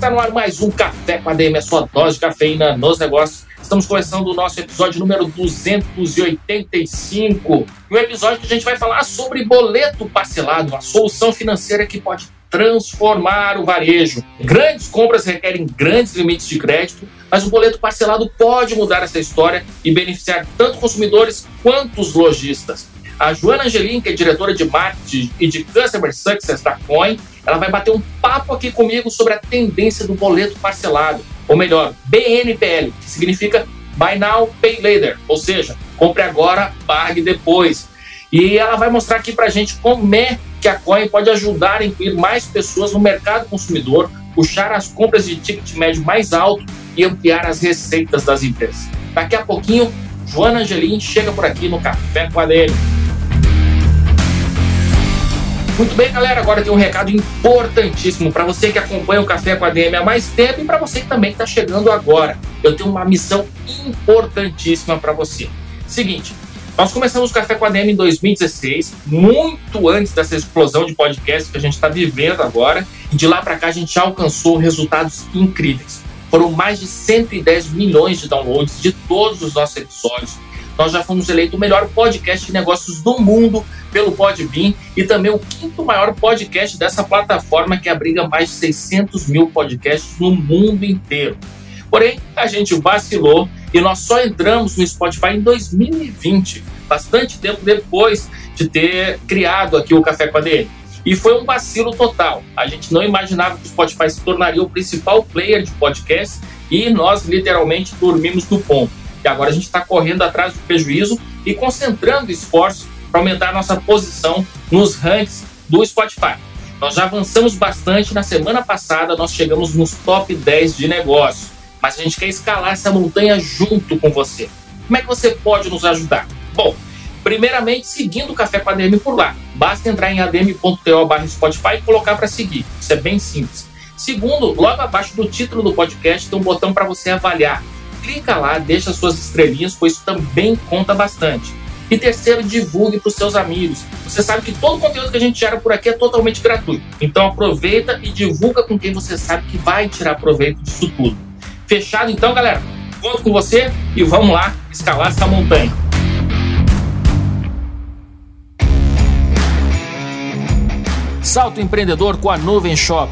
está no ar mais um Café com ADM, a sua dose de cafeína nos negócios. Estamos começando o nosso episódio número 285. Um episódio que a gente vai falar sobre boleto parcelado, uma solução financeira que pode transformar o varejo. Grandes compras requerem grandes limites de crédito, mas o boleto parcelado pode mudar essa história e beneficiar tanto consumidores quanto os lojistas. A Joana Angelin, que é diretora de marketing e de Customer Success da Coin, ela vai bater um papo aqui comigo sobre a tendência do boleto parcelado ou melhor, BNPL, que significa Buy Now, Pay Later, ou seja, compre agora, pague depois. E ela vai mostrar aqui para gente como é que a Coin pode ajudar a incluir mais pessoas no mercado consumidor, puxar as compras de ticket médio mais alto e ampliar as receitas das empresas. Daqui a pouquinho, Joana Angelim chega por aqui no Café com a dele. Muito bem, galera. Agora tem um recado importantíssimo para você que acompanha o Café com a DM há mais tempo e para você que também está chegando agora. Eu tenho uma missão importantíssima para você. Seguinte, nós começamos o Café com a DM em 2016, muito antes dessa explosão de podcast que a gente está vivendo agora. E de lá para cá a gente já alcançou resultados incríveis. Foram mais de 110 milhões de downloads de todos os nossos episódios nós já fomos eleito o melhor podcast de negócios do mundo pelo Podbean e também o quinto maior podcast dessa plataforma que abriga mais de 600 mil podcasts no mundo inteiro. Porém, a gente vacilou e nós só entramos no Spotify em 2020, bastante tempo depois de ter criado aqui o Café com a DM. E foi um vacilo total. A gente não imaginava que o Spotify se tornaria o principal player de podcast e nós literalmente dormimos no ponto. E agora a gente está correndo atrás do prejuízo e concentrando esforços para aumentar nossa posição nos ranks do Spotify. Nós já avançamos bastante. Na semana passada, nós chegamos nos top 10 de negócio. Mas a gente quer escalar essa montanha junto com você. Como é que você pode nos ajudar? Bom, primeiramente, seguindo o Café com ADM por lá. Basta entrar em adm.to Spotify e colocar para seguir. Isso é bem simples. Segundo, logo abaixo do título do podcast tem um botão para você avaliar clica lá, deixa suas estrelinhas, pois isso também conta bastante. E terceiro, divulgue para os seus amigos. Você sabe que todo o conteúdo que a gente gera por aqui é totalmente gratuito. Então aproveita e divulga com quem você sabe que vai tirar proveito disso tudo. Fechado então, galera? Conto com você e vamos lá escalar essa montanha. Salto empreendedor com a Nuvem Shop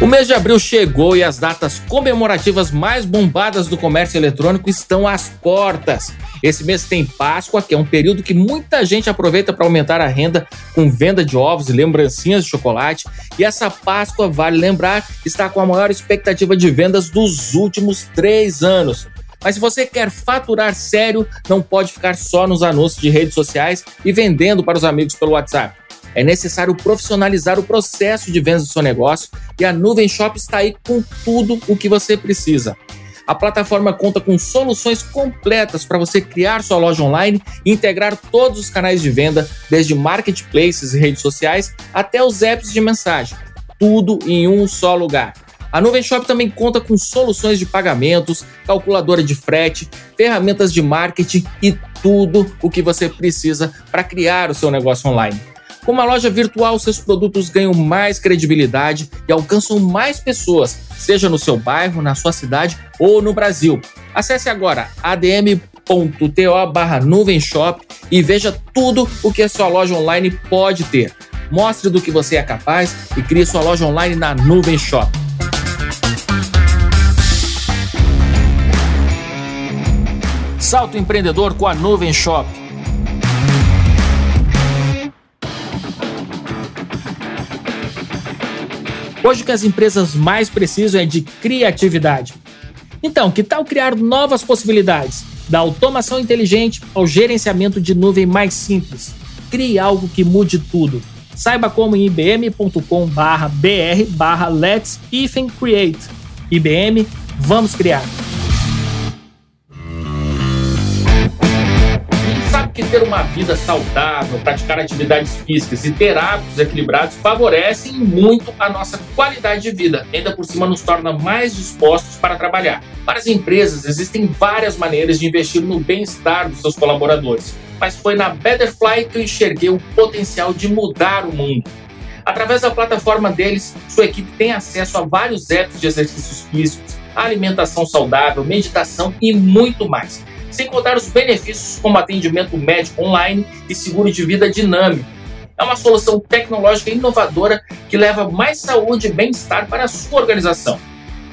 O mês de abril chegou e as datas comemorativas mais bombadas do comércio eletrônico estão às portas. Esse mês tem Páscoa, que é um período que muita gente aproveita para aumentar a renda com venda de ovos e lembrancinhas de chocolate. E essa Páscoa, vale lembrar, está com a maior expectativa de vendas dos últimos três anos. Mas se você quer faturar sério, não pode ficar só nos anúncios de redes sociais e vendendo para os amigos pelo WhatsApp. É necessário profissionalizar o processo de vendas do seu negócio e a Nuvem Shop está aí com tudo o que você precisa. A plataforma conta com soluções completas para você criar sua loja online e integrar todos os canais de venda, desde marketplaces e redes sociais até os apps de mensagem. Tudo em um só lugar. A Nuvem Shop também conta com soluções de pagamentos, calculadora de frete, ferramentas de marketing e tudo o que você precisa para criar o seu negócio online. Com uma loja virtual, seus produtos ganham mais credibilidade e alcançam mais pessoas, seja no seu bairro, na sua cidade ou no Brasil. Acesse agora adm.to barra nuvenshop e veja tudo o que a sua loja online pode ter. Mostre do que você é capaz e crie sua loja online na Nuvem Shop. Salto empreendedor com a Nuvem Shop. Hoje o que as empresas mais precisam é de criatividade. Então, que tal criar novas possibilidades? Da automação inteligente ao gerenciamento de nuvem mais simples. Crie algo que mude tudo. Saiba como em ibm.com/br/barra Let's Create. IBM, vamos criar. Ter uma vida saudável, praticar atividades físicas e ter hábitos equilibrados favorecem muito a nossa qualidade de vida, ainda por cima nos torna mais dispostos para trabalhar. Para as empresas, existem várias maneiras de investir no bem-estar dos seus colaboradores, mas foi na Betterfly que eu enxerguei o potencial de mudar o mundo. Através da plataforma deles, sua equipe tem acesso a vários apps de exercícios físicos, alimentação saudável, meditação e muito mais sem contar os benefícios como atendimento médico online e seguro de vida dinâmico. É uma solução tecnológica inovadora que leva mais saúde e bem-estar para a sua organização.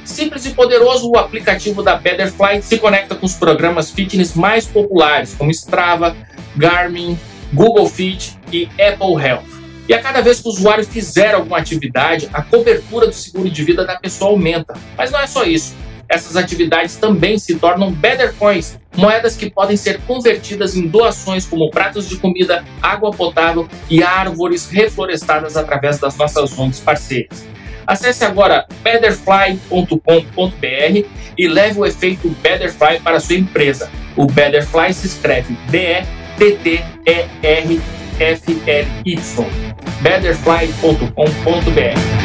Simples e poderoso, o aplicativo da Betterfly se conecta com os programas fitness mais populares, como Strava, Garmin, Google Fit e Apple Health. E a cada vez que o usuário fizer alguma atividade, a cobertura do seguro de vida da pessoa aumenta. Mas não é só isso essas atividades também se tornam Better Coins, moedas que podem ser convertidas em doações como pratos de comida, água potável e árvores reflorestadas através das nossas ONGs parceiras. Acesse agora betterfly.com.br e leve o efeito Betterfly para sua empresa. O Betterfly se escreve B-E-T-T-E-R-F-L-Y. betterfly.com.br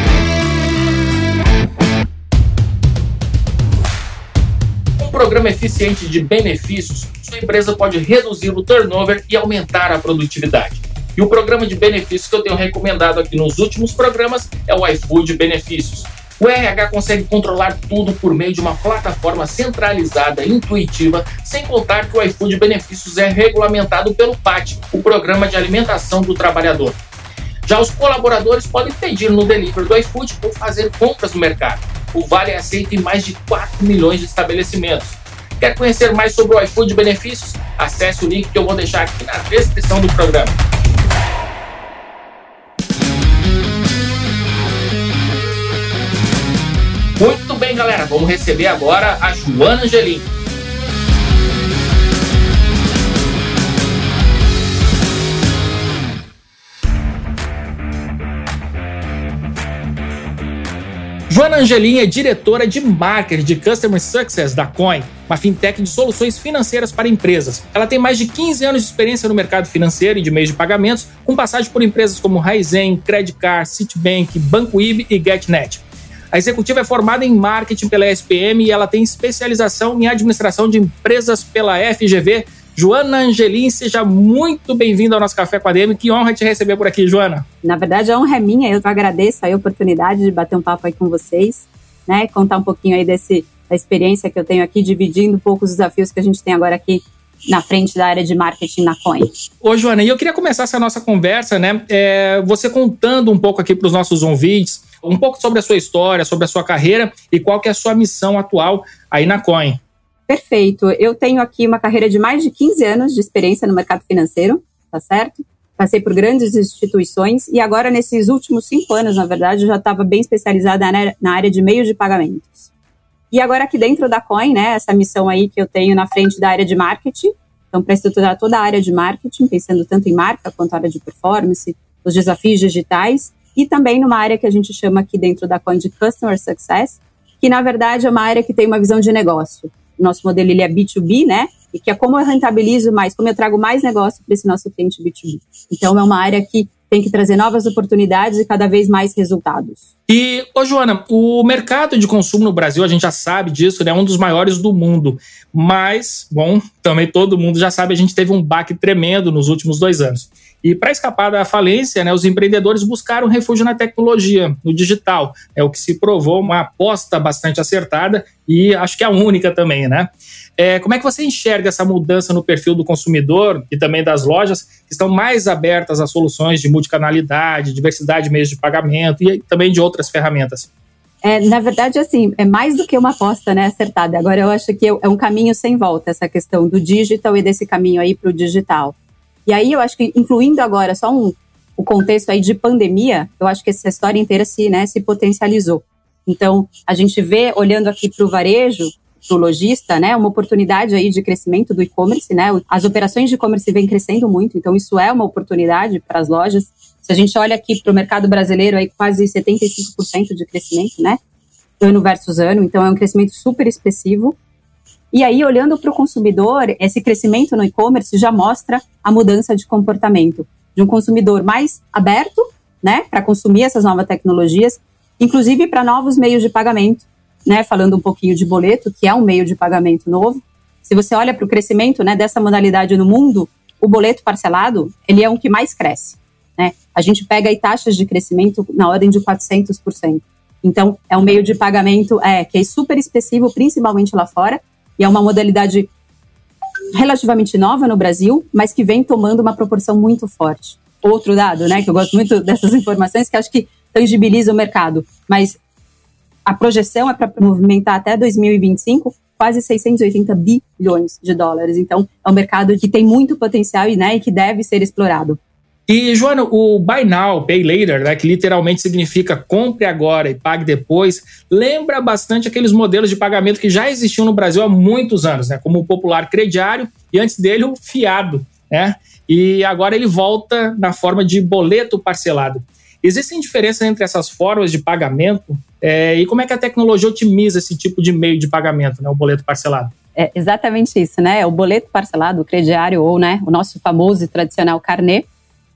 programa eficiente de benefícios, sua empresa pode reduzir o turnover e aumentar a produtividade. E o programa de benefícios que eu tenho recomendado aqui nos últimos programas é o iFood Benefícios. O RH consegue controlar tudo por meio de uma plataforma centralizada e intuitiva, sem contar que o iFood Benefícios é regulamentado pelo PAT, o Programa de Alimentação do Trabalhador. Já os colaboradores podem pedir no delivery do iFood ou fazer compras no mercado. O Vale é aceito em mais de 4 milhões de estabelecimentos. Quer conhecer mais sobre o iFood benefícios? Acesse o link que eu vou deixar aqui na descrição do programa. Muito bem, galera. Vamos receber agora a Joana Angelim. Joana Angelim é diretora de marketing de Customer Success da Coin, uma fintech de soluções financeiras para empresas. Ela tem mais de 15 anos de experiência no mercado financeiro e de meios de pagamentos, com passagem por empresas como Raizen, Credit Card, Citibank, Banco IB e GetNet. A executiva é formada em marketing pela SPM e ela tem especialização em administração de empresas pela FGV, Joana Angelim, seja muito bem-vinda ao nosso Café com a DM. Que honra te receber por aqui, Joana. Na verdade, a honra é minha. Eu agradeço a oportunidade de bater um papo aí com vocês, né? Contar um pouquinho aí desse, da experiência que eu tenho aqui, dividindo um pouco os desafios que a gente tem agora aqui na frente da área de marketing na Coin. Ô, Joana, e eu queria começar essa nossa conversa, né? É, você contando um pouco aqui para os nossos ouvintes, um pouco sobre a sua história, sobre a sua carreira e qual que é a sua missão atual aí na Coin. Perfeito. Eu tenho aqui uma carreira de mais de 15 anos de experiência no mercado financeiro, tá certo? Passei por grandes instituições e agora, nesses últimos cinco anos, na verdade, eu já estava bem especializada na área de meios de pagamentos. E agora, aqui dentro da Coin, né, essa missão aí que eu tenho na frente da área de marketing, então, para estruturar toda a área de marketing, pensando tanto em marca quanto área de performance, os desafios digitais, e também numa área que a gente chama aqui dentro da Coin de Customer Success, que na verdade é uma área que tem uma visão de negócio nosso modelo ele é B2B, né? E que é como eu rentabilizo mais, como eu trago mais negócio para esse nosso cliente B2B. Então, é uma área que tem que trazer novas oportunidades e cada vez mais resultados. E, ô Joana, o mercado de consumo no Brasil, a gente já sabe disso, né, é um dos maiores do mundo. Mas, bom, também todo mundo já sabe, a gente teve um baque tremendo nos últimos dois anos. E para escapar da falência, né, os empreendedores buscaram refúgio na tecnologia, no digital. É o que se provou uma aposta bastante acertada e acho que é a única também, né? É, como é que você enxerga essa mudança no perfil do consumidor e também das lojas que estão mais abertas a soluções de multicanalidade, diversidade de meios de pagamento e também de outras ferramentas? É, na verdade, assim, é mais do que uma aposta né, acertada. Agora, eu acho que é um caminho sem volta essa questão do digital e desse caminho aí para o digital. E aí eu acho que, incluindo agora só um, o contexto aí de pandemia, eu acho que essa história inteira se, né, se potencializou. Então, a gente vê, olhando aqui para o varejo, o lojista, né, uma oportunidade aí de crescimento do e-commerce, né? As operações de e-commerce vêm crescendo muito, então isso é uma oportunidade para as lojas. Se a gente olha aqui para o mercado brasileiro, aí quase 75% de crescimento, né? Ano versus ano, então é um crescimento super expressivo. E aí, olhando para o consumidor, esse crescimento no e-commerce já mostra a mudança de comportamento de um consumidor mais aberto, né, para consumir essas novas tecnologias, inclusive para novos meios de pagamento, né, falando um pouquinho de boleto, que é um meio de pagamento novo. Se você olha para o crescimento, né, dessa modalidade no mundo, o boleto parcelado, ele é um que mais cresce, né? A gente pega aí taxas de crescimento na ordem de 400%. Então, é um meio de pagamento é, que é super expressivo, principalmente lá fora, e é uma modalidade relativamente nova no Brasil, mas que vem tomando uma proporção muito forte. Outro dado, né, que eu gosto muito dessas informações, que acho que tangibiliza o mercado, mas a projeção é para movimentar até 2025 quase 680 bilhões de dólares. Então, é um mercado que tem muito potencial e, né, e que deve ser explorado. E, Joana, o Buy Now, Pay Later, né, que literalmente significa compre agora e pague depois, lembra bastante aqueles modelos de pagamento que já existiam no Brasil há muitos anos, né, como o popular crediário e antes dele o fiado. Né? E agora ele volta na forma de boleto parcelado. Existem diferenças entre essas formas de pagamento é, e como é que a tecnologia otimiza esse tipo de meio de pagamento, né, o boleto parcelado? É exatamente isso, né? O boleto parcelado, o crediário ou né, o nosso famoso e tradicional carnê,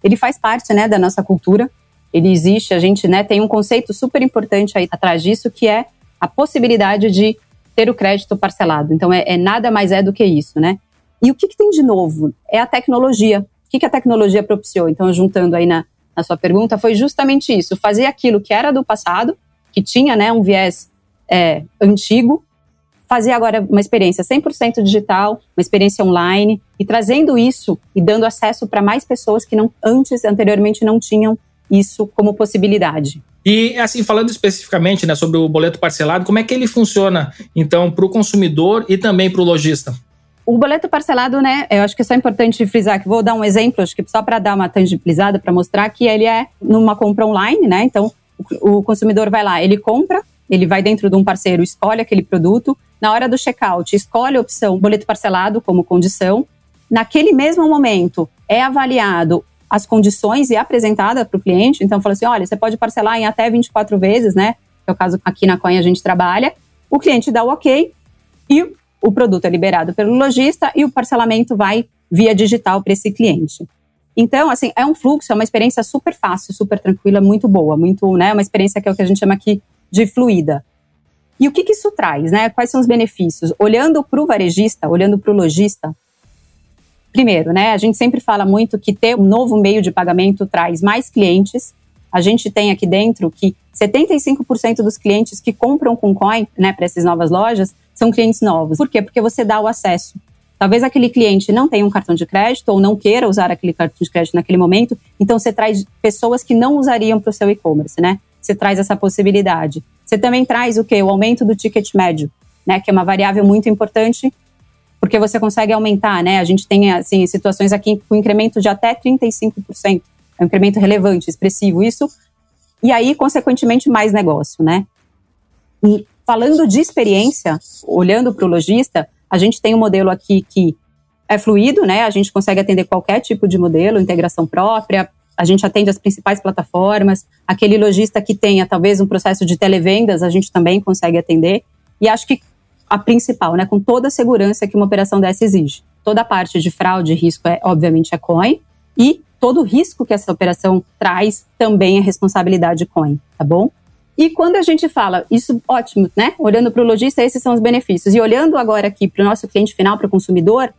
ele faz parte né, da nossa cultura, ele existe, a gente né, tem um conceito super importante aí atrás disso, que é a possibilidade de ter o crédito parcelado. Então, é, é nada mais é do que isso, né? E o que, que tem de novo? É a tecnologia. O que, que a tecnologia propiciou? Então, juntando aí na, na sua pergunta, foi justamente isso: fazer aquilo que era do passado, que tinha né, um viés é, antigo, fazer agora uma experiência 100% digital, uma experiência online e trazendo isso e dando acesso para mais pessoas que não antes, anteriormente, não tinham isso como possibilidade. E assim, falando especificamente né, sobre o boleto parcelado, como é que ele funciona, então, para o consumidor e também para o lojista? O boleto parcelado, né, eu acho que é só importante frisar que vou dar um exemplo, acho que só para dar uma tangibilizada, para mostrar que ele é numa compra online, né, então o, consumidor vai lá, ele compra, ele vai dentro de um parceiro, escolhe aquele produto, na hora do checkout, escolhe a opção boleto parcelado como condição. Naquele mesmo momento, é avaliado as condições e apresentada para o cliente. Então, fala assim: olha, você pode parcelar em até 24 vezes, né? Que é o caso aqui na Coin a gente trabalha. O cliente dá o ok e o produto é liberado pelo lojista e o parcelamento vai via digital para esse cliente. Então, assim, é um fluxo, é uma experiência super fácil, super tranquila, muito boa, muito, né, uma experiência que é o que a gente chama aqui de fluida. E o que, que isso traz, né? Quais são os benefícios? Olhando para o varejista, olhando para o lojista, primeiro, né? A gente sempre fala muito que ter um novo meio de pagamento traz mais clientes. A gente tem aqui dentro que 75% dos clientes que compram com coin, né, para essas novas lojas, são clientes novos. Por quê? Porque você dá o acesso. Talvez aquele cliente não tenha um cartão de crédito ou não queira usar aquele cartão de crédito naquele momento, então você traz pessoas que não usariam para o seu e-commerce, né? Você traz essa possibilidade. Você também traz o quê? O aumento do ticket médio, né? Que é uma variável muito importante, porque você consegue aumentar, né? A gente tem, assim, situações aqui com incremento de até 35%. É um incremento relevante, expressivo. Isso, e aí, consequentemente, mais negócio, né? E falando de experiência, olhando para o lojista, a gente tem um modelo aqui que é fluido, né? A gente consegue atender qualquer tipo de modelo, integração própria, a gente atende as principais plataformas, aquele lojista que tenha talvez um processo de televendas, a gente também consegue atender. E acho que a principal, né, com toda a segurança que uma operação dessa exige. Toda a parte de fraude e risco é, obviamente, é coin, e todo o risco que essa operação traz também é responsabilidade coin, tá bom? E quando a gente fala, isso ótimo, né? Olhando para o lojista, esses são os benefícios. E olhando agora aqui para o nosso cliente final, para o consumidor,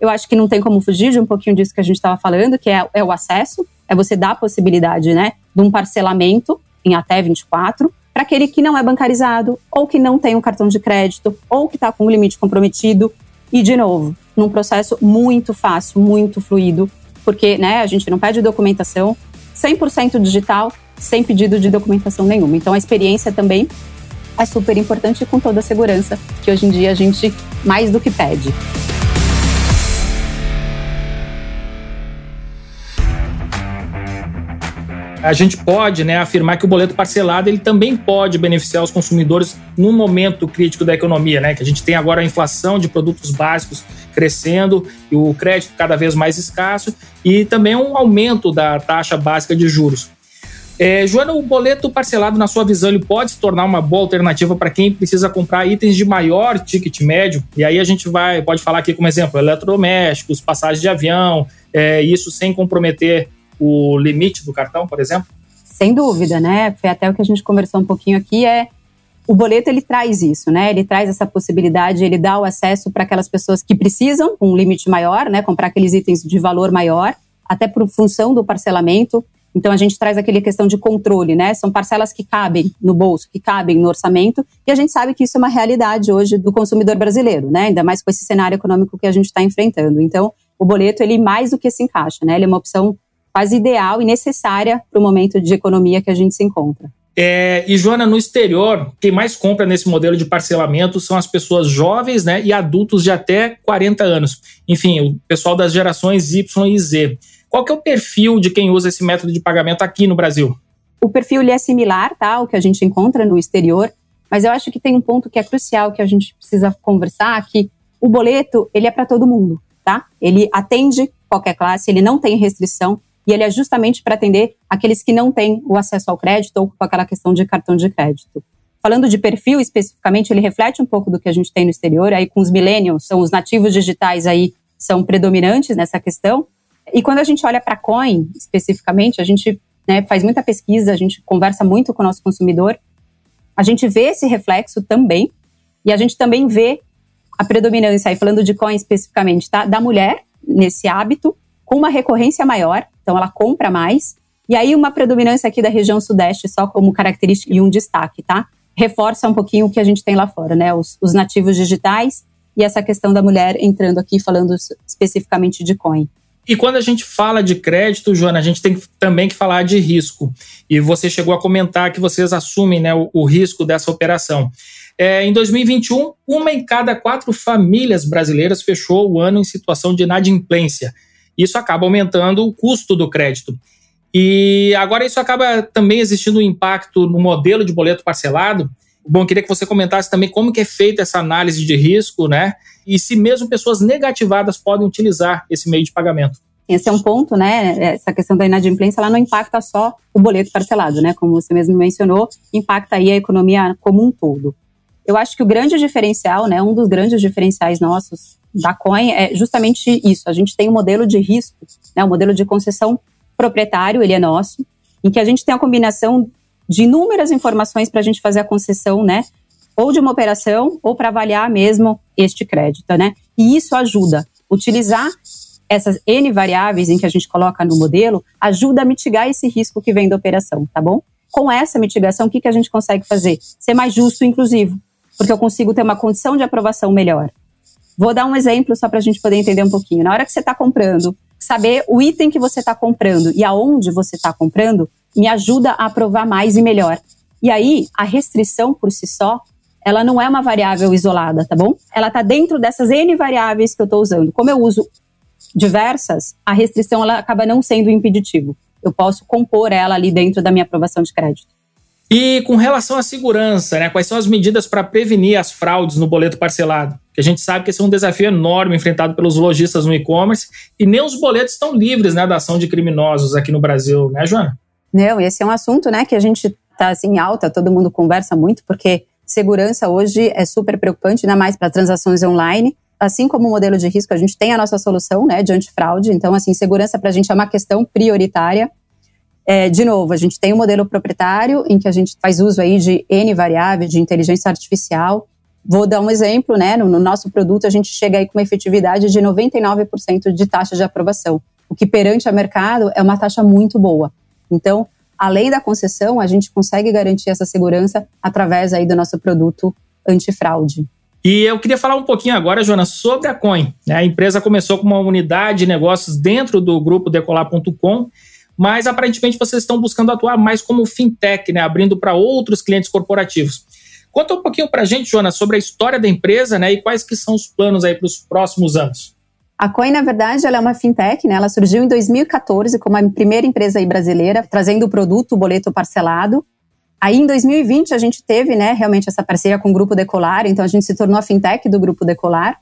eu acho que não tem como fugir de um pouquinho disso que a gente estava falando, que é, é, o acesso, é você dar a possibilidade, né, de um parcelamento em até 24 para aquele que não é bancarizado, ou que não tem um cartão de crédito, ou que está com o limite comprometido. E, de novo, num processo muito fácil, muito fluido, porque né, a gente não pede documentação, 100% digital, sem pedido de documentação nenhuma. Então, a experiência também é super importante com toda a segurança que hoje em dia a gente mais do que pede. a gente pode né, afirmar que o boleto parcelado ele também pode beneficiar os consumidores num momento crítico da economia, né? Que a gente tem agora a inflação de produtos básicos crescendo e o crédito cada vez mais escasso e também um aumento da taxa básica de juros. É, Joana, o boleto parcelado, na sua visão, ele pode se tornar uma boa alternativa para quem precisa comprar itens de maior ticket médio? E aí a gente vai, pode falar aqui como exemplo, eletrodomésticos, passagens de avião, é, isso sem comprometer o limite do cartão, por exemplo? Sem dúvida, né? Foi até o que a gente conversou um pouquinho aqui, é o boleto ele traz isso, né? Ele traz essa possibilidade, ele dá o acesso para aquelas pessoas que precisam, um limite maior, né? Comprar aqueles itens de valor maior, até por função do parcelamento. Então a gente traz aquele questão de controle, né? São parcelas que cabem no bolso, que cabem no orçamento, e a gente sabe que isso é uma realidade hoje do consumidor brasileiro, né? Ainda mais com esse cenário econômico que a gente está enfrentando. Então, o boleto ele mais do que se encaixa, né? Ele é uma opção quase ideal e necessária para o momento de economia que a gente se encontra. É, e Joana, no exterior, quem mais compra nesse modelo de parcelamento são as pessoas jovens né, e adultos de até 40 anos. Enfim, o pessoal das gerações Y e Z. Qual que é o perfil de quem usa esse método de pagamento aqui no Brasil? O perfil ele é similar tá, ao que a gente encontra no exterior, mas eu acho que tem um ponto que é crucial que a gente precisa conversar, que o boleto ele é para todo mundo, tá? Ele atende qualquer classe, ele não tem restrição e ele é justamente para atender aqueles que não têm o acesso ao crédito ou com aquela questão de cartão de crédito. Falando de perfil especificamente, ele reflete um pouco do que a gente tem no exterior, aí com os millennials, são os nativos digitais aí são predominantes nessa questão, e quando a gente olha para Coin, especificamente, a gente né, faz muita pesquisa, a gente conversa muito com o nosso consumidor, a gente vê esse reflexo também, e a gente também vê a predominância, aí falando de Coin especificamente, tá, da mulher nesse hábito, com uma recorrência maior, então ela compra mais, e aí uma predominância aqui da região sudeste só como característica e um destaque, tá? Reforça um pouquinho o que a gente tem lá fora, né? Os, os nativos digitais e essa questão da mulher entrando aqui falando especificamente de coin. E quando a gente fala de crédito, Joana, a gente tem também que falar de risco. E você chegou a comentar que vocês assumem né, o, o risco dessa operação. É, em 2021, uma em cada quatro famílias brasileiras fechou o ano em situação de inadimplência. Isso acaba aumentando o custo do crédito. E agora isso acaba também existindo um impacto no modelo de boleto parcelado. Bom, queria que você comentasse também como que é feita essa análise de risco, né? e se mesmo pessoas negativadas podem utilizar esse meio de pagamento. Esse é um ponto, né? Essa questão da inadimplência, ela não impacta só o boleto parcelado, né? Como você mesmo mencionou, impacta aí a economia como um todo. Eu acho que o grande diferencial, né? Um dos grandes diferenciais nossos da Coin é justamente isso. A gente tem um modelo de risco, né? Um modelo de concessão proprietário, ele é nosso, em que a gente tem a combinação de inúmeras informações para a gente fazer a concessão, né? ou de uma operação ou para avaliar mesmo este crédito, né? E isso ajuda. Utilizar essas N variáveis em que a gente coloca no modelo ajuda a mitigar esse risco que vem da operação, tá bom? Com essa mitigação, o que, que a gente consegue fazer? Ser mais justo inclusivo, porque eu consigo ter uma condição de aprovação melhor. Vou dar um exemplo só para a gente poder entender um pouquinho. Na hora que você está comprando, saber o item que você está comprando e aonde você está comprando me ajuda a aprovar mais e melhor. E aí, a restrição por si só ela não é uma variável isolada, tá bom? Ela está dentro dessas N variáveis que eu estou usando. Como eu uso diversas, a restrição ela acaba não sendo impeditivo. Eu posso compor ela ali dentro da minha aprovação de crédito. E com relação à segurança, né, quais são as medidas para prevenir as fraudes no boleto parcelado? Que a gente sabe que esse é um desafio enorme enfrentado pelos lojistas no e-commerce e nem os boletos estão livres né, da ação de criminosos aqui no Brasil, né, Joana? Não, esse é um assunto né, que a gente está assim alta, todo mundo conversa muito, porque Segurança hoje é super preocupante, ainda mais para transações online. Assim como o modelo de risco, a gente tem a nossa solução né, de antifraude. Então, assim, segurança para a gente é uma questão prioritária. É, de novo, a gente tem um modelo proprietário, em que a gente faz uso aí de N variáveis, de inteligência artificial. Vou dar um exemplo, né? No, no nosso produto, a gente chega aí com uma efetividade de 99% de taxa de aprovação, o que perante o mercado é uma taxa muito boa. Então, além da concessão, a gente consegue garantir essa segurança através aí do nosso produto antifraude. E eu queria falar um pouquinho agora, Jonas, sobre a Coin. A empresa começou com uma unidade de negócios dentro do grupo decolar.com, mas aparentemente vocês estão buscando atuar mais como fintech, né, abrindo para outros clientes corporativos. Conta um pouquinho para a gente, Jonas, sobre a história da empresa né, e quais que são os planos aí para os próximos anos. A Coin, na verdade, ela é uma fintech, né? Ela surgiu em 2014 como a primeira empresa brasileira trazendo o produto, o boleto parcelado. Aí, em 2020, a gente teve, né, realmente essa parceria com o Grupo Decolar, então a gente se tornou a fintech do Grupo Decolar.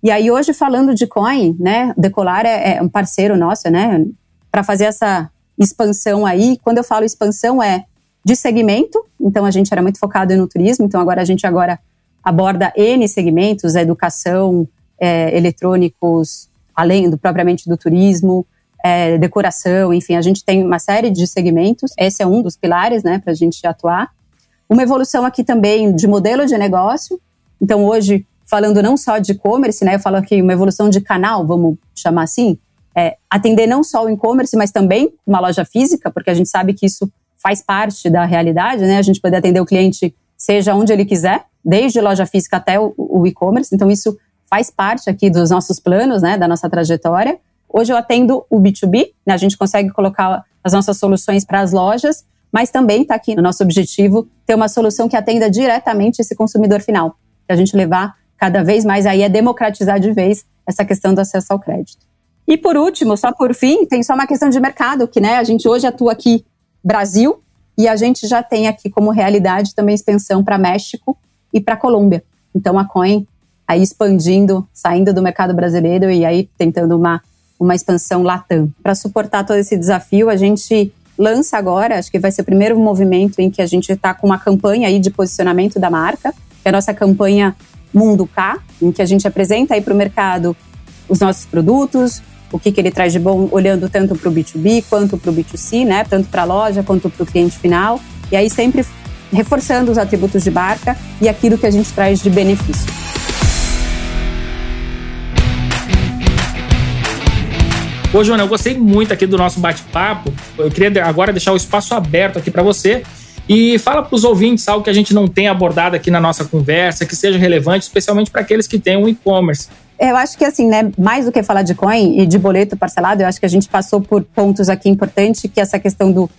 E aí, hoje, falando de Coin, né, Decolar é, é um parceiro nosso, né, para fazer essa expansão aí. Quando eu falo expansão, é de segmento, então a gente era muito focado no turismo, então agora a gente agora aborda N segmentos, educação, é, eletrônicos, além do propriamente do turismo, é, decoração, enfim, a gente tem uma série de segmentos. Esse é um dos pilares, né, para a gente atuar. Uma evolução aqui também de modelo de negócio. Então, hoje, falando não só de e-commerce, né, eu falo aqui uma evolução de canal, vamos chamar assim, é, atender não só o e-commerce, mas também uma loja física, porque a gente sabe que isso faz parte da realidade, né? A gente poder atender o cliente seja onde ele quiser, desde loja física até o, o e-commerce. Então, isso faz parte aqui dos nossos planos, né, da nossa trajetória. Hoje eu atendo o B2B, né, a gente consegue colocar as nossas soluções para as lojas, mas também está aqui no nosso objetivo ter uma solução que atenda diretamente esse consumidor final, que a gente levar cada vez mais aí é democratizar de vez essa questão do acesso ao crédito. E por último, só por fim, tem só uma questão de mercado, que né, a gente hoje atua aqui Brasil e a gente já tem aqui como realidade também expansão para México e para Colômbia. Então a Coin aí expandindo, saindo do mercado brasileiro e aí tentando uma, uma expansão latam. Para suportar todo esse desafio, a gente lança agora, acho que vai ser o primeiro movimento em que a gente está com uma campanha aí de posicionamento da marca, que é a nossa campanha Mundo K, em que a gente apresenta aí para o mercado os nossos produtos, o que, que ele traz de bom, olhando tanto para o B2B quanto para o B2C, né? Tanto para a loja quanto para o cliente final. E aí sempre reforçando os atributos de marca e aquilo que a gente traz de benefício. Ô, Joana, eu gostei muito aqui do nosso bate-papo. Eu queria agora deixar o espaço aberto aqui para você. E fala para os ouvintes algo que a gente não tem abordado aqui na nossa conversa, que seja relevante, especialmente para aqueles que têm um e-commerce. Eu acho que assim, né, mais do que falar de coin e de boleto parcelado, eu acho que a gente passou por pontos aqui importantes, que é essa questão do,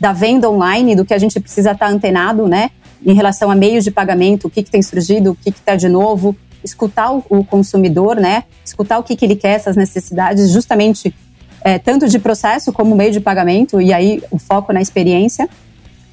da venda online, do que a gente precisa estar tá antenado, né, em relação a meios de pagamento, o que, que tem surgido, o que está de novo, escutar o, consumidor, né? Escutar o que, que ele quer, essas necessidades, justamente é, tanto de processo como meio de pagamento, e aí o foco na experiência.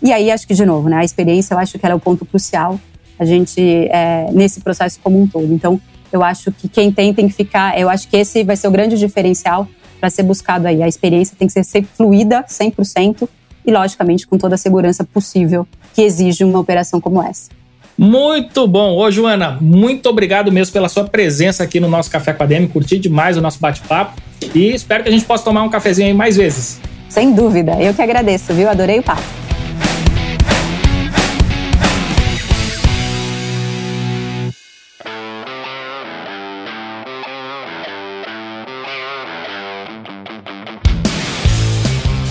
E aí, acho que, de novo, né, a experiência, eu acho que ela é o ponto crucial, a gente, é, nesse processo como um todo. Então, eu acho que quem tem tem que ficar, eu acho que esse vai ser o grande diferencial para ser buscado aí. A experiência tem que ser, ser fluida 100% e, logicamente, com toda a segurança possível que exige uma operação como essa. Muito bom. Ô, Joana, muito obrigado mesmo pela sua presença aqui no nosso Café com a DM. Curti demais o nosso bate-papo e espero que a gente possa tomar um cafezinho aí mais vezes. Sem dúvida. Eu que agradeço, viu? Adorei o papo.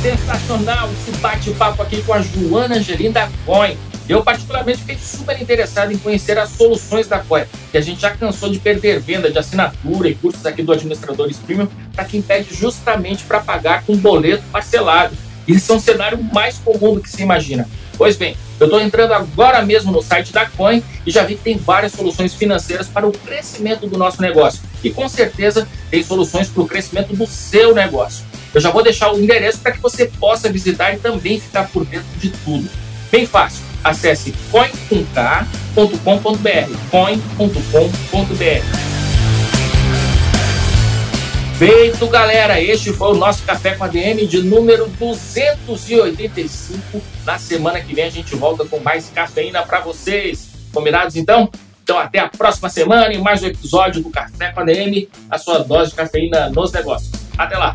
Sensacional esse bate-papo aqui com a Joana Angelina Coin. Eu, particularmente, fiquei super interessado em conhecer as soluções da Coin, que a gente já cansou de perder venda de assinatura e cursos aqui do Administradores Premium para quem pede justamente para pagar com boleto parcelado. Isso é um cenário mais comum do que se imagina. Pois bem, eu estou entrando agora mesmo no site da Coin e já vi que tem várias soluções financeiras para o crescimento do nosso negócio. E com certeza tem soluções para o crescimento do seu negócio. Eu já vou deixar o endereço para que você possa visitar e também ficar por dentro de tudo. Bem fácil acesse coin.com.br, coin.com.br. Feito, galera. Este foi o nosso Café com a DM de número 285. Na semana que vem a gente volta com mais cafeína para vocês. Combinados então? Então até a próxima semana e mais um episódio do Café com a DM, a sua dose de cafeína nos negócios. Até lá.